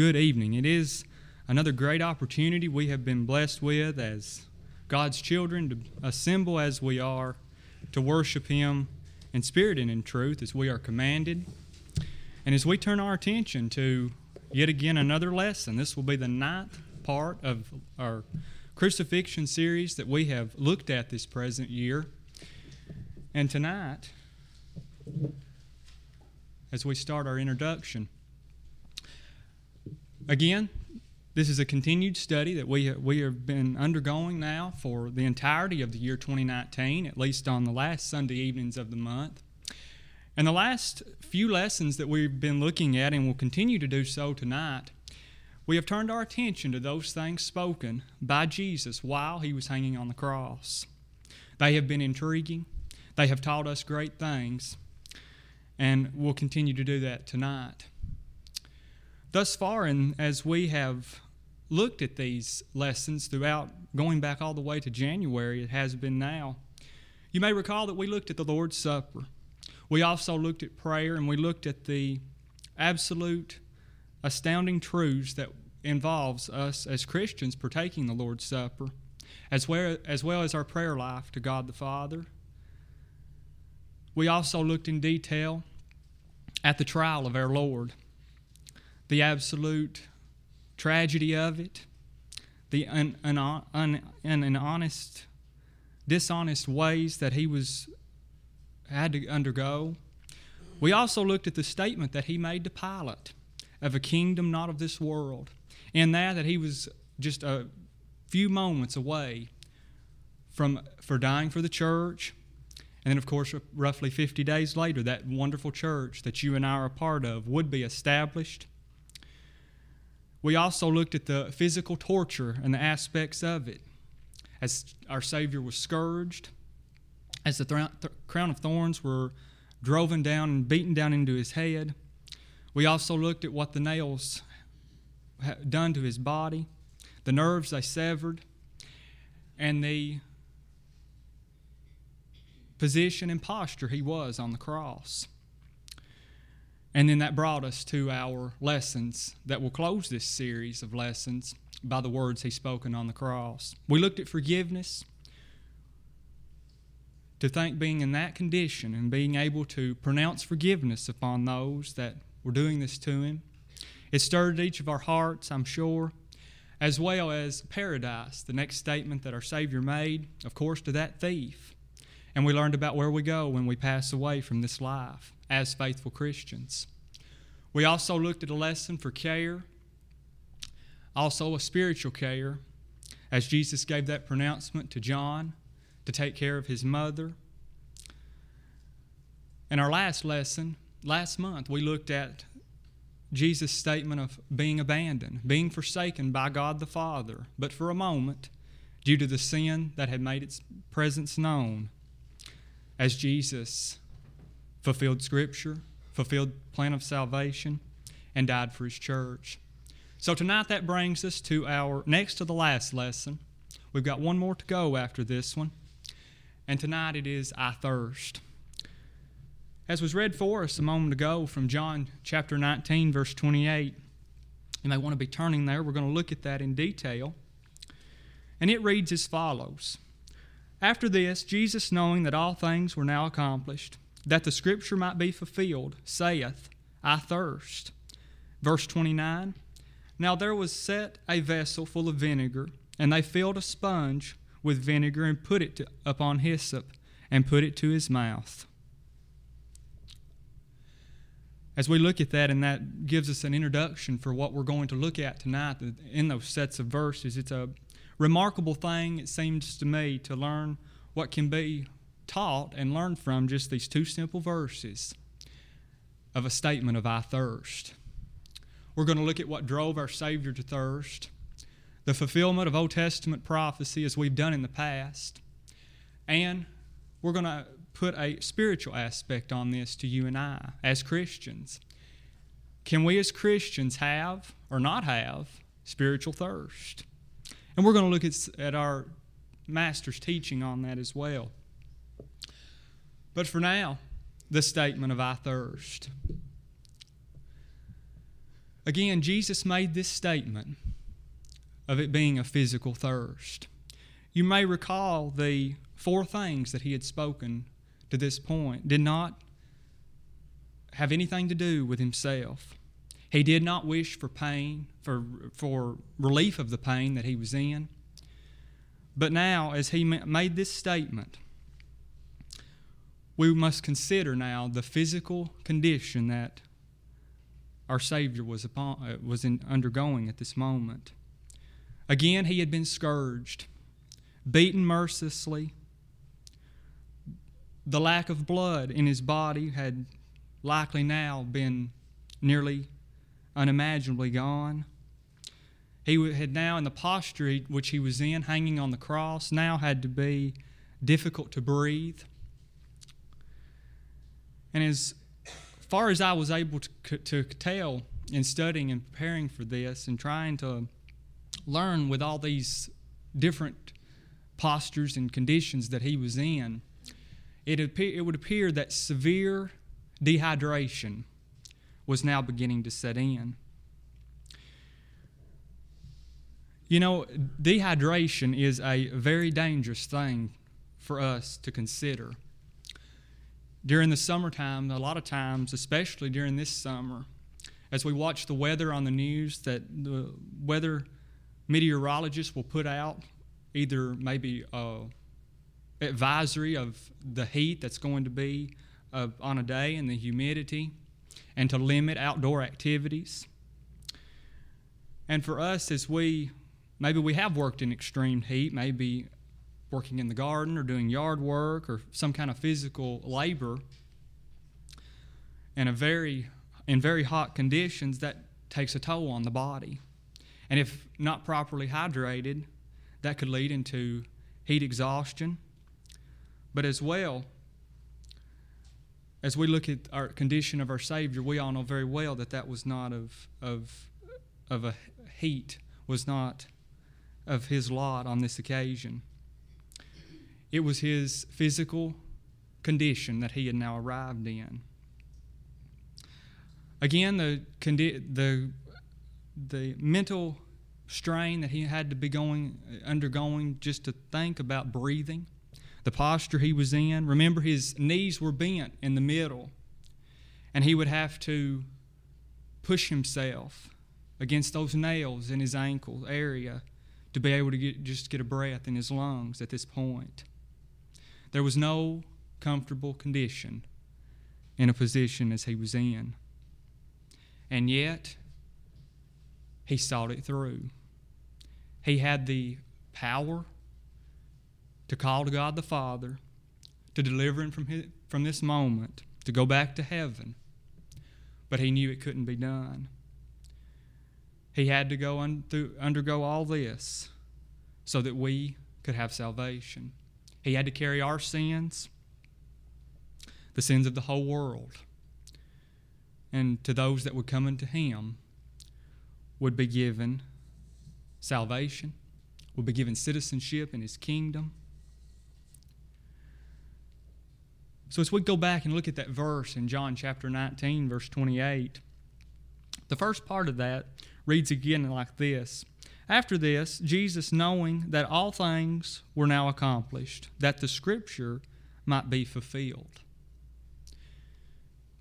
good evening. It is another great opportunity we have been blessed with as God's children to assemble as we are to worship Him in spirit and in truth as we are commanded. And as we turn our attention to yet again another lesson, this will be the ninth part of our crucifixion series that we have looked at this present year. And tonight, as we start our introduction, Again, this is a continued study that we, we have been undergoing now for the entirety of the year 2019, at least on the last Sunday evenings of the month. And the last few lessons that we've been looking at, and will continue to do so tonight, we have turned our attention to those things spoken by Jesus while he was hanging on the cross. They have been intriguing, they have taught us great things, and we'll continue to do that tonight. Thus far, and as we have looked at these lessons throughout, going back all the way to January, it has been now, you may recall that we looked at the Lord's Supper. We also looked at prayer, and we looked at the absolute, astounding truths that involves us as Christians partaking the Lord's Supper, as well, as well as our prayer life to God the Father. We also looked in detail at the trial of our Lord the absolute tragedy of it, the un, un, un, un, honest, dishonest ways that he was had to undergo. We also looked at the statement that he made to Pilate of a kingdom not of this world, and that that he was just a few moments away from for dying for the church, and then of course roughly 50 days later that wonderful church that you and I are a part of would be established we also looked at the physical torture and the aspects of it. As our Savior was scourged, as the th- crown of thorns were driven down and beaten down into his head. We also looked at what the nails had done to his body, the nerves they severed, and the position and posture he was on the cross. And then that brought us to our lessons that will close this series of lessons by the words He spoken on the cross. We looked at forgiveness. To think being in that condition and being able to pronounce forgiveness upon those that were doing this to Him. It stirred each of our hearts, I'm sure, as well as paradise, the next statement that our Savior made, of course, to that thief. And we learned about where we go when we pass away from this life as faithful Christians. We also looked at a lesson for care, also a spiritual care, as Jesus gave that pronouncement to John to take care of his mother. In our last lesson, last month, we looked at Jesus' statement of being abandoned, being forsaken by God the Father, but for a moment, due to the sin that had made its presence known, as Jesus fulfilled Scripture, fulfilled plan of salvation, and died for His church. So tonight that brings us to our next to the last lesson. We've got one more to go after this one. And tonight it is I thirst. As was read for us a moment ago from John chapter 19, verse 28, you may want to be turning there. We're going to look at that in detail. And it reads as follows After this, Jesus, knowing that all things were now accomplished, that the scripture might be fulfilled, saith, I thirst. Verse 29 Now there was set a vessel full of vinegar, and they filled a sponge with vinegar and put it to, upon hyssop and put it to his mouth. As we look at that, and that gives us an introduction for what we're going to look at tonight in those sets of verses, it's a remarkable thing, it seems to me, to learn what can be taught and learned from just these two simple verses of a statement of I thirst. We're going to look at what drove our Savior to thirst, the fulfillment of Old Testament prophecy as we've done in the past, and we're going to put a spiritual aspect on this to you and I as Christians. Can we as Christians have or not have spiritual thirst? And we're going to look at, at our Master's teaching on that as well. But for now, the statement of I thirst. Again, Jesus made this statement of it being a physical thirst. You may recall the four things that he had spoken to this point did not have anything to do with himself. He did not wish for pain, for, for relief of the pain that he was in. But now, as he made this statement, we must consider now the physical condition that our Savior was, upon, uh, was in, undergoing at this moment. Again, he had been scourged, beaten mercilessly. The lack of blood in his body had likely now been nearly unimaginably gone. He had now, in the posture which he was in, hanging on the cross, now had to be difficult to breathe. And as far as I was able to, to tell in studying and preparing for this and trying to learn with all these different postures and conditions that he was in, it, appear, it would appear that severe dehydration was now beginning to set in. You know, dehydration is a very dangerous thing for us to consider during the summertime, a lot of times, especially during this summer, as we watch the weather on the news, that the weather meteorologists will put out either maybe advisory of the heat that's going to be uh, on a day and the humidity, and to limit outdoor activities. And for us, as we maybe we have worked in extreme heat, maybe working in the garden or doing yard work or some kind of physical labor in a very in very hot conditions that takes a toll on the body. And if not properly hydrated that could lead into heat exhaustion. But as well as we look at our condition of our savior we all know very well that that was not of of of a heat was not of his lot on this occasion it was his physical condition that he had now arrived in. Again, the, the, the mental strain that he had to be going undergoing just to think about breathing, the posture he was in. Remember, his knees were bent in the middle, and he would have to push himself against those nails in his ankle area to be able to get, just get a breath in his lungs at this point. There was no comfortable condition in a position as he was in. And yet, he sought it through. He had the power to call to God the Father, to deliver him from, his, from this moment, to go back to heaven. But he knew it couldn't be done. He had to go un- through, undergo all this so that we could have salvation. He had to carry our sins, the sins of the whole world. And to those that would come unto him would be given salvation, would be given citizenship in his kingdom. So, as we go back and look at that verse in John chapter 19, verse 28, the first part of that reads again like this after this, Jesus, knowing that all things were now accomplished, that the scripture might be fulfilled,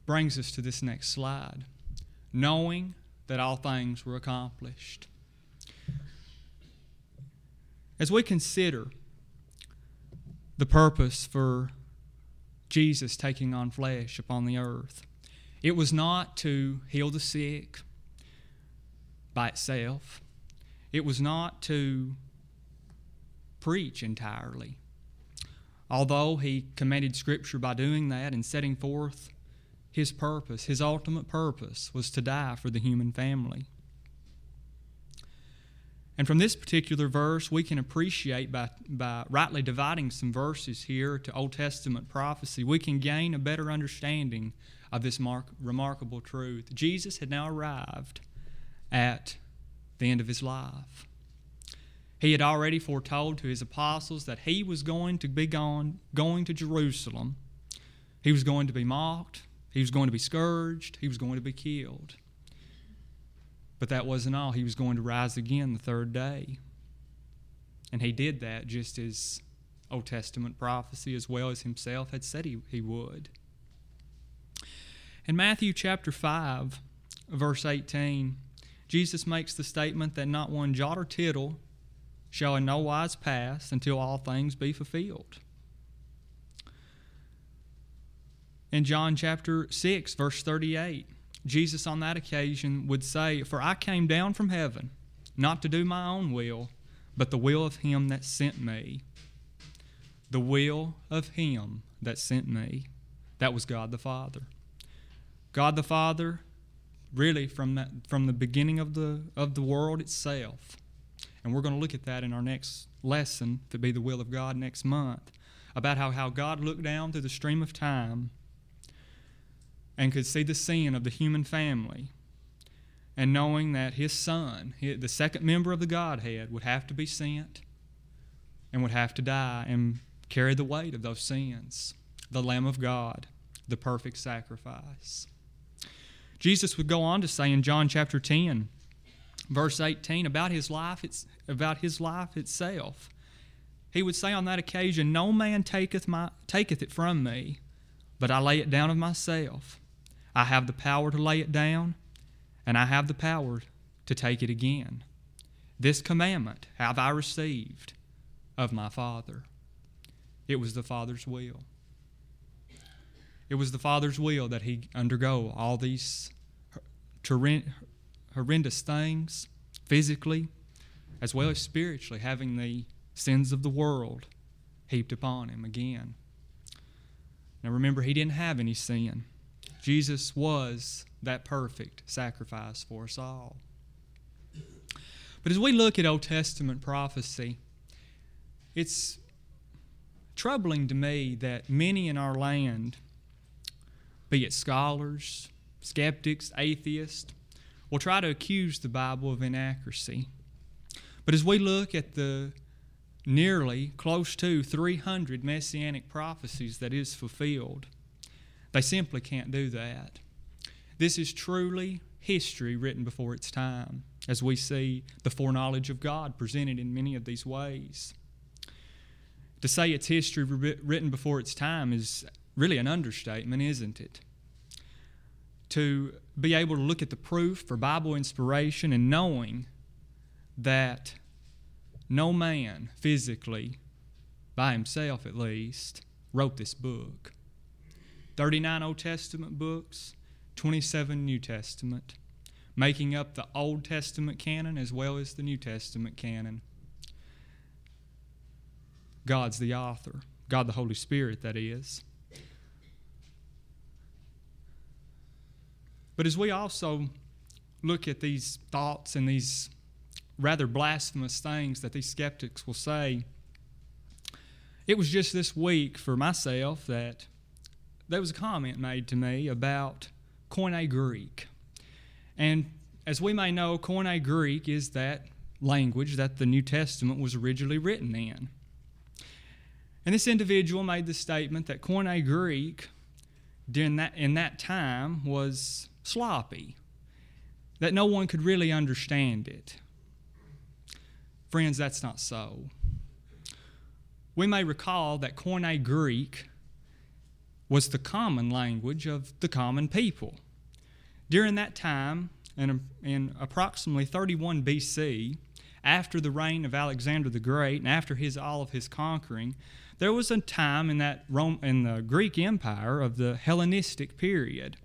brings us to this next slide. Knowing that all things were accomplished. As we consider the purpose for Jesus taking on flesh upon the earth, it was not to heal the sick by itself. It was not to preach entirely. Although he commanded Scripture by doing that and setting forth his purpose, his ultimate purpose was to die for the human family. And from this particular verse, we can appreciate by, by rightly dividing some verses here to Old Testament prophecy, we can gain a better understanding of this mark, remarkable truth. Jesus had now arrived at the end of his life. He had already foretold to his apostles that he was going to be gone, going to Jerusalem. He was going to be mocked. He was going to be scourged. He was going to be killed. But that wasn't all. He was going to rise again the third day. And he did that just as Old Testament prophecy, as well as himself, had said he, he would. In Matthew chapter 5, verse 18, Jesus makes the statement that not one jot or tittle shall in no wise pass until all things be fulfilled. In John chapter 6, verse 38, Jesus on that occasion would say, For I came down from heaven, not to do my own will, but the will of him that sent me. The will of him that sent me. That was God the Father. God the Father, really from that, from the beginning of the of the world itself. And we're going to look at that in our next lesson, to be the will of God next month, about how, how God looked down through the stream of time and could see the sin of the human family, and knowing that his son, the second member of the Godhead, would have to be sent and would have to die and carry the weight of those sins, the Lamb of God, the perfect sacrifice. Jesus would go on to say in John chapter 10, verse 18, about his life, it's about his life itself. He would say on that occasion, No man taketh my taketh it from me, but I lay it down of myself. I have the power to lay it down, and I have the power to take it again. This commandment have I received of my Father. It was the Father's will. It was the Father's will that he undergo all these horrendous things, physically as well as spiritually, having the sins of the world heaped upon him again. Now remember, he didn't have any sin. Jesus was that perfect sacrifice for us all. But as we look at Old Testament prophecy, it's troubling to me that many in our land, be it scholars, skeptics, atheists, will try to accuse the Bible of inaccuracy. But as we look at the nearly close to 300 messianic prophecies that is fulfilled, they simply can't do that. This is truly history written before its time, as we see the foreknowledge of God presented in many of these ways. To say it's history written before its time is really an understatement, isn't it? To be able to look at the proof for Bible inspiration and knowing that no man physically, by himself at least, wrote this book. 39 Old Testament books, 27 New Testament, making up the Old Testament canon as well as the New Testament canon. God's the author, God the Holy Spirit, that is. But as we also look at these thoughts and these rather blasphemous things that these skeptics will say, it was just this week for myself that there was a comment made to me about Koine Greek. And as we may know, Koine Greek is that language that the New Testament was originally written in. And this individual made the statement that Koine Greek during that, in that time was sloppy, that no one could really understand it. Friends, that's not so. We may recall that Koine Greek was the common language of the common people. During that time, in, in approximately 31 BC, after the reign of Alexander the Great and after his all of his conquering, there was a time in that Rome in the Greek Empire of the Hellenistic period.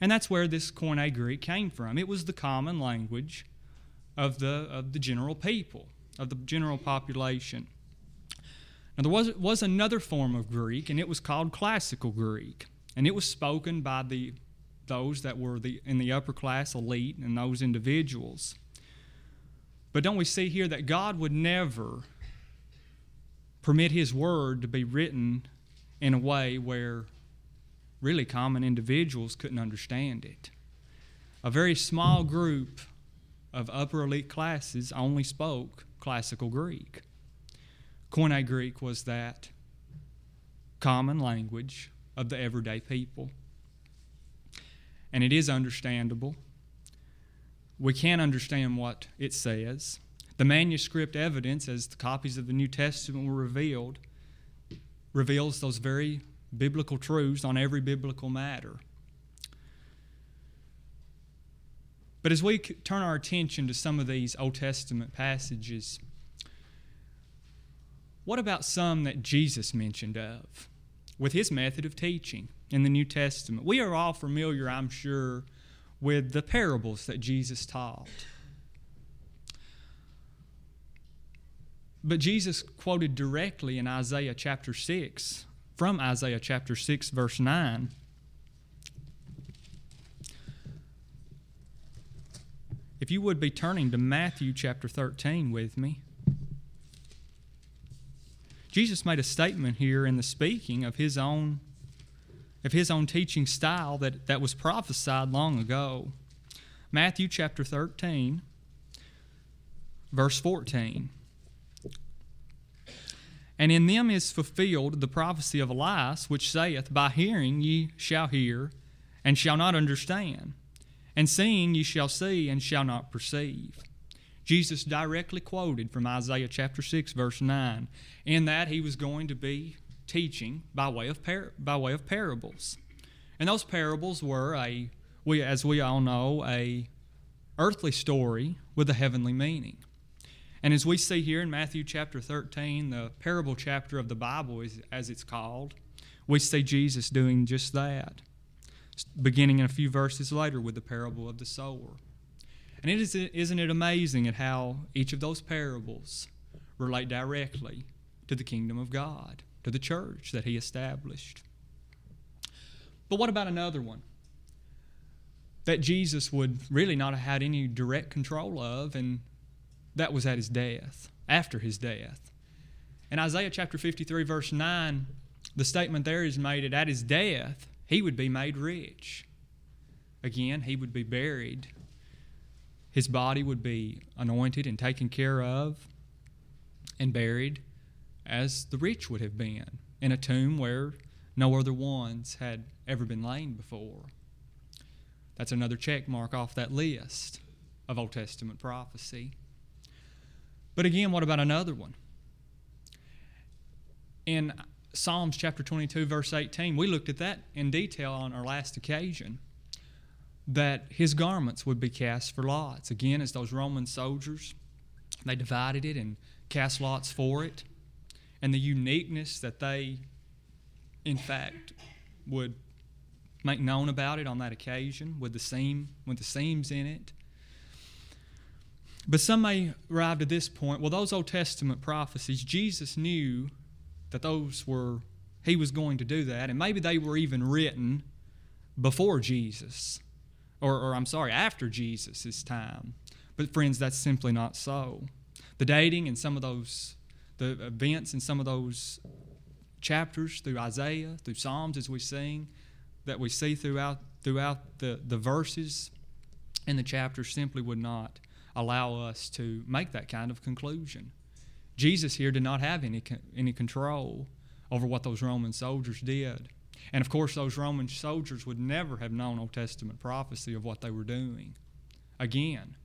And that's where this Koine Greek came from. It was the common language of the of the general people, of the general population. Now, there was, was another form of Greek, and it was called Classical Greek. And it was spoken by the, those that were the, in the upper class elite and those individuals. But don't we see here that God would never permit His Word to be written in a way where really common individuals couldn't understand it? A very small group of upper elite classes only spoke classical Greek. Koine Greek was that common language of the everyday people. And it is understandable. we can't understand what it says. The manuscript evidence, as the copies of the New Testament were revealed, reveals those very biblical truths on every biblical matter. But as we turn our attention to some of these Old Testament passages, what about some that Jesus mentioned of with his method of teaching in the New Testament? We are all familiar, I'm sure, with the parables that Jesus taught. But Jesus quoted directly in Isaiah chapter 6, from Isaiah chapter 6, verse 9. If you would be turning to Matthew chapter 13 with me. Jesus made a statement here in the speaking of his own of his own teaching style that, that was prophesied long ago. Matthew chapter 13, verse 14. And in them is fulfilled the prophecy of Esaias, which saith, By hearing ye shall hear, and shall not understand, and seeing ye shall see, and shall not perceive. Jesus directly quoted from Isaiah chapter 6, verse 9, in that he was going to be teaching by way of, par- by way of parables. And those parables were, a, we, as we all know, a earthly story with a heavenly meaning. And as we see here in Matthew chapter 13, the parable chapter of the Bible, is, as it's called, we see Jesus doing just that, beginning in a few verses later with the parable of the sower. And it is, isn't it amazing at how each of those parables relate directly to the kingdom of God, to the church that he established? But what about another one that Jesus would really not have had any direct control of, and that was at his death, after his death? In Isaiah chapter 53, verse 9, the statement there is made that at his death, he would be made rich. Again, he would be buried his body would be anointed and taken care of and buried as the rich would have been in a tomb where no other ones had ever been laid before. That's another check mark off that list of Old Testament prophecy. But again, what about another one? In Psalms chapter 22, verse 18, we looked at that in detail on our last occasion that his garments would be cast for lots. Again, as those Roman soldiers, they divided it and cast lots for it. And the uniqueness that they, in fact, would make known about it on that occasion with the seam, with the seams in it. But some may arrive to this point. Well, those Old Testament prophecies, Jesus knew that those were, he was going to do that, and maybe they were even written before Jesus or, or I'm sorry, after Jesus' time. But friends, that's simply not so. The dating and some of those, the events in some of those chapters through Isaiah, through Psalms as we sing, that we see throughout throughout the, the verses and the chapters simply would not allow us to make that kind of conclusion. Jesus here did not have any any control over what those Roman soldiers did. And of course, those Roman soldiers would never have known Old Testament prophecy of what they were doing. Again,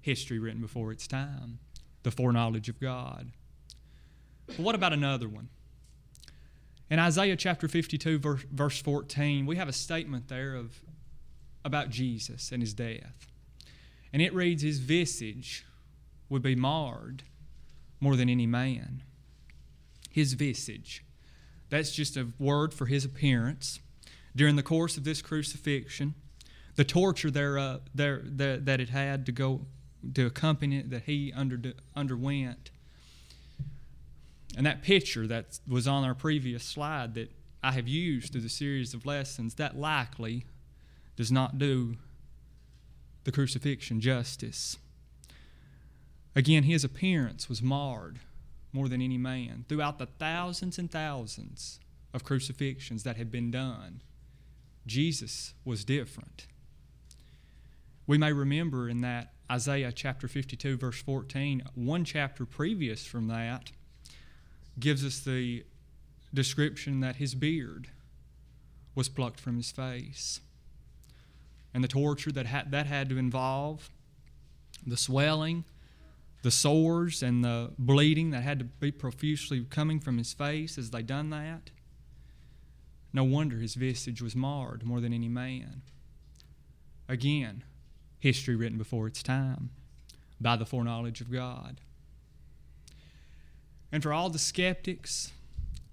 history written before its time, the foreknowledge of God. But what about another one? In Isaiah chapter 52, verse, verse 14, we have a statement there of, about Jesus and his death. And it reads, His visage would be marred more than any man. His visage. That's just a word for his appearance. During the course of this crucifixion, the torture there, uh, there, there, that it had to go to accompany it, that he under, underwent. And that picture that was on our previous slide that I have used through the series of lessons, that likely does not do the crucifixion justice. Again, his appearance was marred more than any man. Throughout the thousands and thousands of crucifixions that had been done, Jesus was different. We may remember in that Isaiah chapter 52, verse 14, one chapter previous from that gives us the description that his beard was plucked from his face. And the torture that had, that had to involve the swelling, the sores, and the bleeding that had to be profusely coming from his face as they done that. No wonder his visage was marred more than any man. Again, history written before its time by the foreknowledge of God. And for all the skeptics,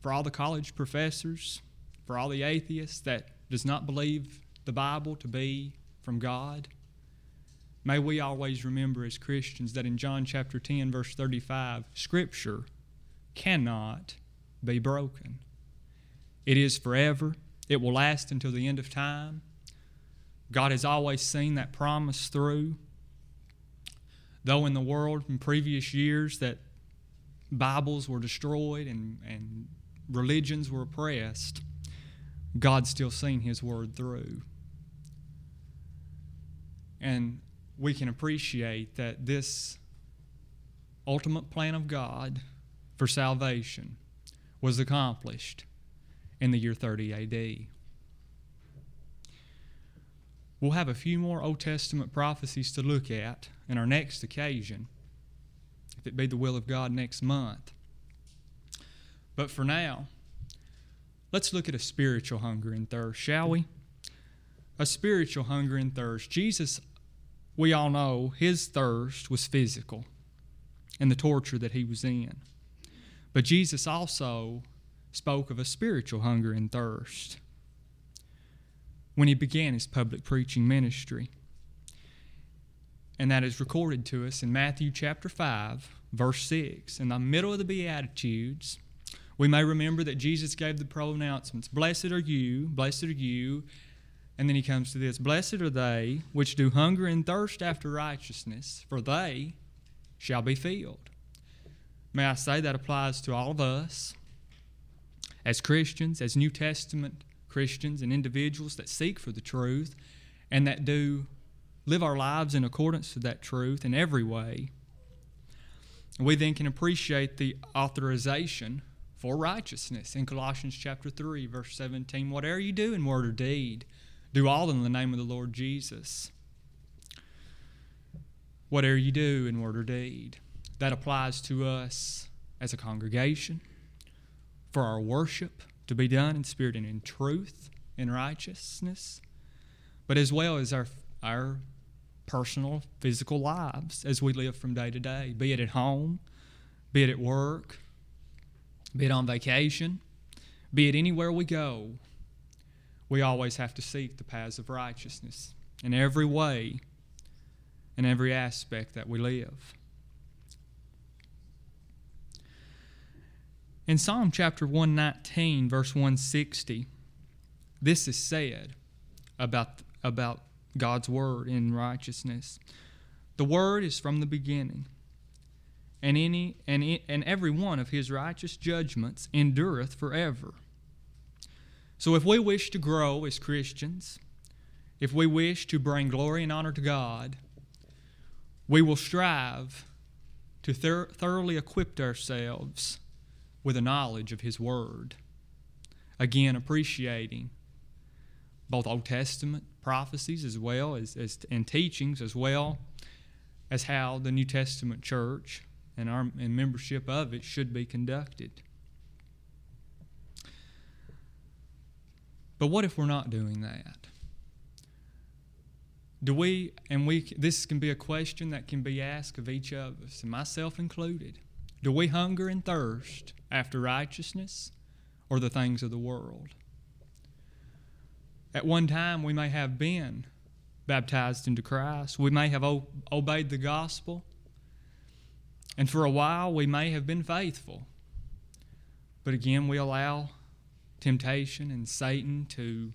for all the college professors, for all the atheists that does not believe the Bible to be from God, may we always remember as Christians that in John chapter 10 verse 35, scripture cannot be broken. It is forever. It will last until the end of time. God has always seen that promise through. Though in the world in previous years that Bibles were destroyed and, and religions were oppressed, God's still seen His word through. And we can appreciate that this ultimate plan of God for salvation was accomplished in the year 30 AD. We'll have a few more Old Testament prophecies to look at in our next occasion, if it be the will of God next month. But for now, let's look at a spiritual hunger and thirst, shall we? A spiritual hunger and thirst. Jesus, we all know, his thirst was physical and the torture that he was in. But Jesus also spoke of a spiritual hunger and thirst when he began his public preaching ministry. And that is recorded to us in Matthew chapter 5, verse 6. In the middle of the Beatitudes, we may remember that Jesus gave the pronouncements Blessed are you, blessed are you. And then he comes to this Blessed are they which do hunger and thirst after righteousness, for they shall be filled. May I say that applies to all of us as Christians, as New Testament Christians and individuals that seek for the truth and that do live our lives in accordance to that truth in every way. We then can appreciate the authorization for righteousness. In Colossians chapter 3 verse 17 whatever you do in word or deed do all in the name of the Lord Jesus. Whatever you do in word or deed that applies to us as a congregation for our worship to be done in spirit and in truth and righteousness, but as well as our, our personal physical lives as we live from day to day, be it at home, be it at work, be it on vacation, be it anywhere we go. We always have to seek the paths of righteousness in every way, in every aspect that we live. In Psalm chapter 119, verse 160, this is said about, about God's word in righteousness. The word is from the beginning, and any and, and every one of his righteous judgments endureth forever. So if we wish to grow as Christians, if we wish to bring glory and honor to God, we will strive to thir- thoroughly equip ourselves with a knowledge of His Word. Again, appreciating both Old Testament prophecies as well as, as and teachings as well as how the New Testament church and our and membership of it should be conducted. But what if we're not doing that? Do we and we this can be a question that can be asked of each of us, and myself included. Do we hunger and thirst after righteousness or the things of the world? At one time, we may have been baptized into Christ. We may have obeyed the gospel. And for a while, we may have been faithful. But again, we allow temptation and Satan to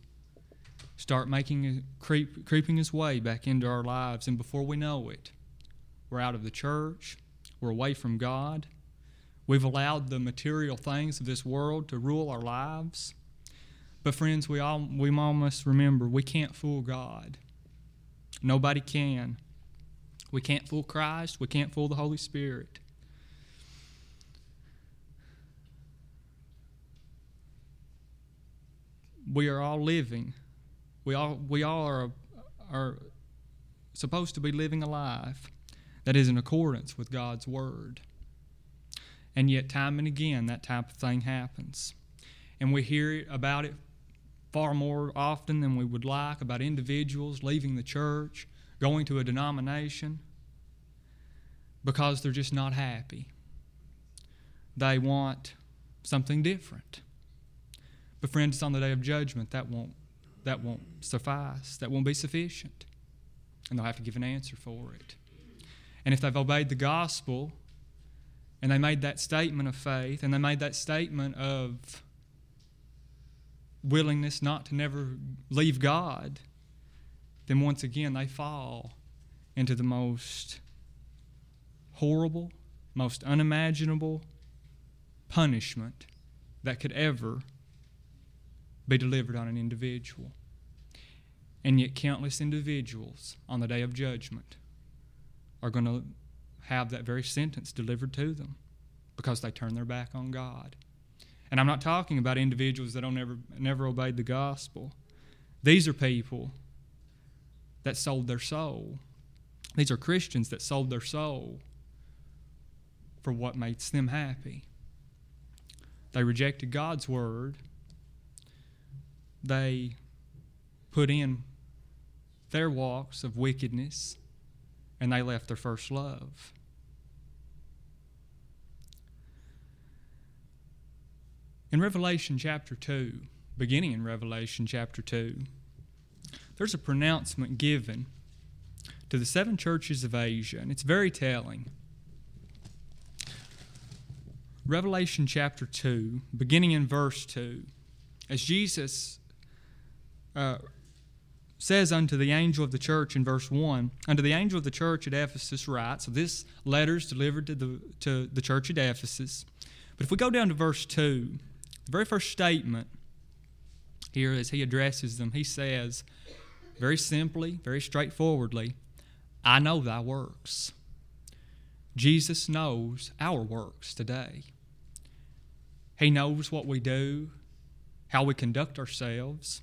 start making creep, creeping his way back into our lives. And before we know it, we're out of the church, we're away from God, We've allowed the material things of this world to rule our lives. But friends, we all we all must remember we can't fool God. Nobody can. We can't fool Christ, we can't fool the Holy Spirit. We are all living. We all we all are are supposed to be living a life that is in accordance with God's Word. And yet, time and again, that type of thing happens. And we hear about it far more often than we would like about individuals leaving the church, going to a denomination, because they're just not happy. They want something different. But friends, it's on the day of judgment, that won't that won't suffice. That won't be sufficient. And they'll have to give an answer for it. And if they've obeyed the gospel and they made that statement of faith and they made that statement of willingness not to never leave God, then once again they fall into the most horrible, most unimaginable punishment that could ever be delivered on an individual. And yet, countless individuals on the day of judgment are going to have that very sentence delivered to them because they turn their back on God. And I'm not talking about individuals that don't never, never obeyed the gospel. These are people that sold their soul. These are Christians that sold their soul for what makes them happy. They rejected God's word they put in their walks of wickedness and they left their first love. In Revelation chapter 2, beginning in Revelation chapter 2, there's a pronouncement given to the seven churches of Asia, and it's very telling. Revelation chapter 2, beginning in verse 2, as Jesus uh, says unto the angel of the church in verse 1 unto the angel of the church at ephesus write so this letter is delivered to the, to the church at ephesus. But if we go down to verse 2 the very first statement here as he addresses them. He says very simply very straightforwardly i know thy works jesus knows our works today he knows what we do how we conduct ourselves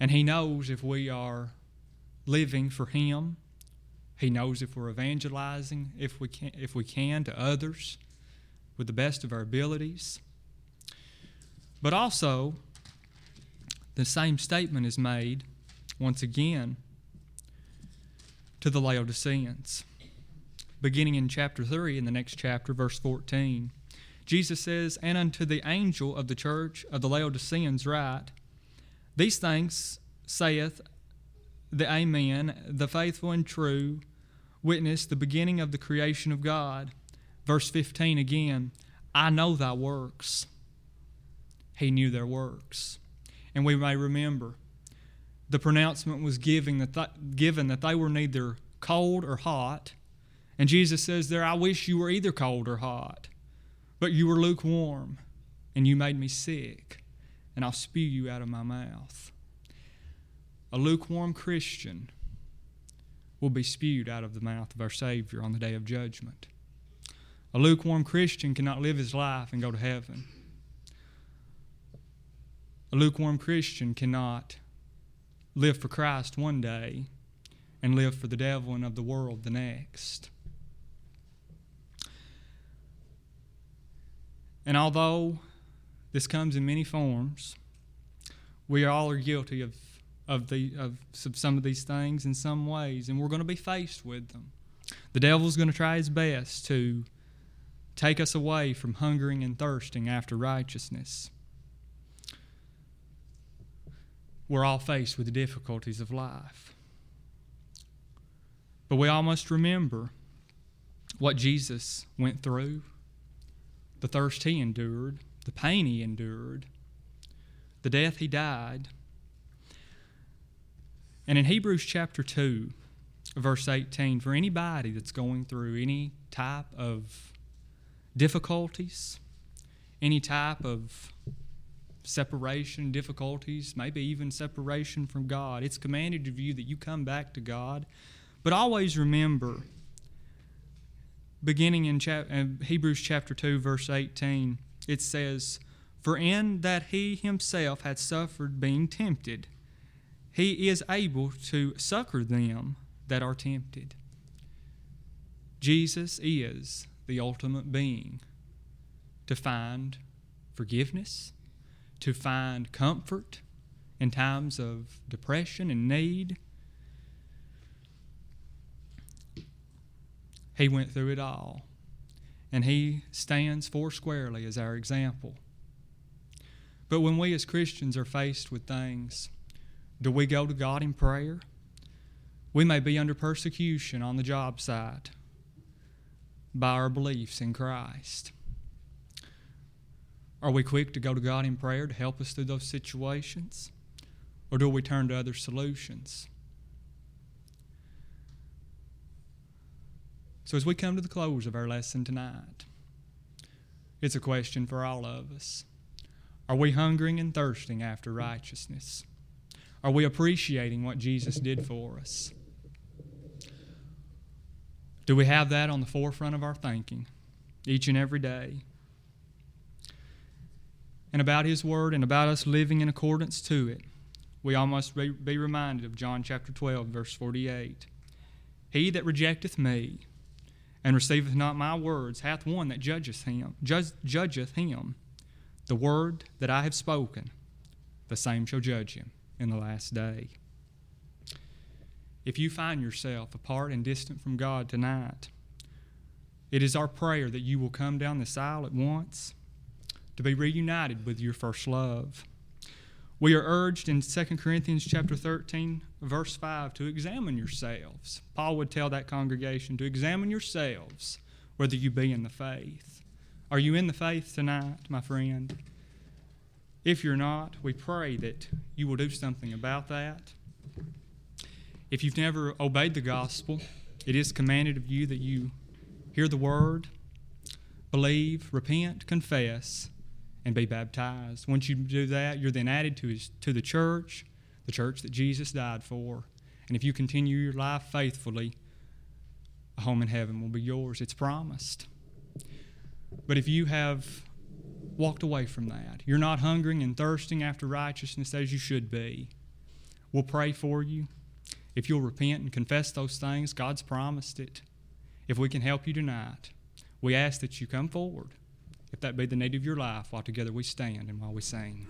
and He knows if we are living for Him. He knows if we're evangelizing, if we can, if we can to others with the best of our abilities. But also, the same statement is made once again to the Laodiceans. Beginning in chapter 3, in the next chapter, verse 14, Jesus says, And unto the angel of the church of the Laodiceans write, these things saith the Amen, the faithful and true witness, the beginning of the creation of God. Verse 15 again, I know thy works. He knew their works. And we may remember the pronouncement was given that, th- given that they were neither cold or hot. And Jesus says there, I wish you were either cold or hot, but you were lukewarm, and you made me sick and I'll spew you out of my mouth. A lukewarm Christian will be spewed out of the mouth of our Savior on the day of judgment. A lukewarm Christian cannot live his life and go to heaven. A lukewarm Christian cannot live for Christ one day and live for the devil and of the world the next. And although this comes in many forms. We all are guilty of, of, the, of some of these things in some ways, and we're going to be faced with them. The devil's going to try his best to take us away from hungering and thirsting after righteousness. We're all faced with the difficulties of life. But we all must remember what Jesus went through, the thirst he endured, the pain he endured, the death he died. And in Hebrews chapter 2, verse 18, for anybody that's going through any type of difficulties, any type of separation, difficulties, maybe even separation from God, it's commanded of you that you come back to God. But always remember, beginning in chap- uh, Hebrews chapter 2, verse 18, it says, For in that he himself had suffered being tempted, he is able to succor them that are tempted. Jesus is the ultimate being to find forgiveness, to find comfort in times of depression and need. He went through it all, and He stands four squarely as our example. But when we as Christians are faced with things, do we go to God in prayer? We may be under persecution on the job site by our beliefs in Christ. Are we quick to go to God in prayer to help us through those situations? Or do we turn to other solutions? So, as we come to the close of our lesson tonight, it's a question for all of us. Are we hungering and thirsting after righteousness? Are we appreciating what Jesus did for us? Do we have that on the forefront of our thinking each and every day? And about His Word and about us living in accordance to it, we all must be reminded of John chapter 12, verse 48. He that rejecteth me and receiveth not my words hath one that judgeth him, judgeth him. The word that I have spoken, the same shall judge him in the last day. If you find yourself apart and distant from God tonight, it is our prayer that you will come down this aisle at once to be reunited with your first love. We are urged in 2 Corinthians chapter 13 verse 5 to examine yourselves. Paul would tell that congregation to examine yourselves whether you be in the faith. Are you in the faith tonight, my friend? If you're not, we pray that you will do something about that. If you've never obeyed the gospel, it is commanded of you that you hear the word, believe, repent, confess, and be baptized. Once you do that, you're then added to, his, to the church, the church that Jesus died for. And if you continue your life faithfully, a home in heaven will be yours. It's promised. But if you have walked away from that, you're not hungering and thirsting after righteousness as you should be, we'll pray for you. If you'll repent and confess those things, God's promised it. If we can help you tonight, we ask that you come forward, if that be the need of your life, while together we stand and while we sing.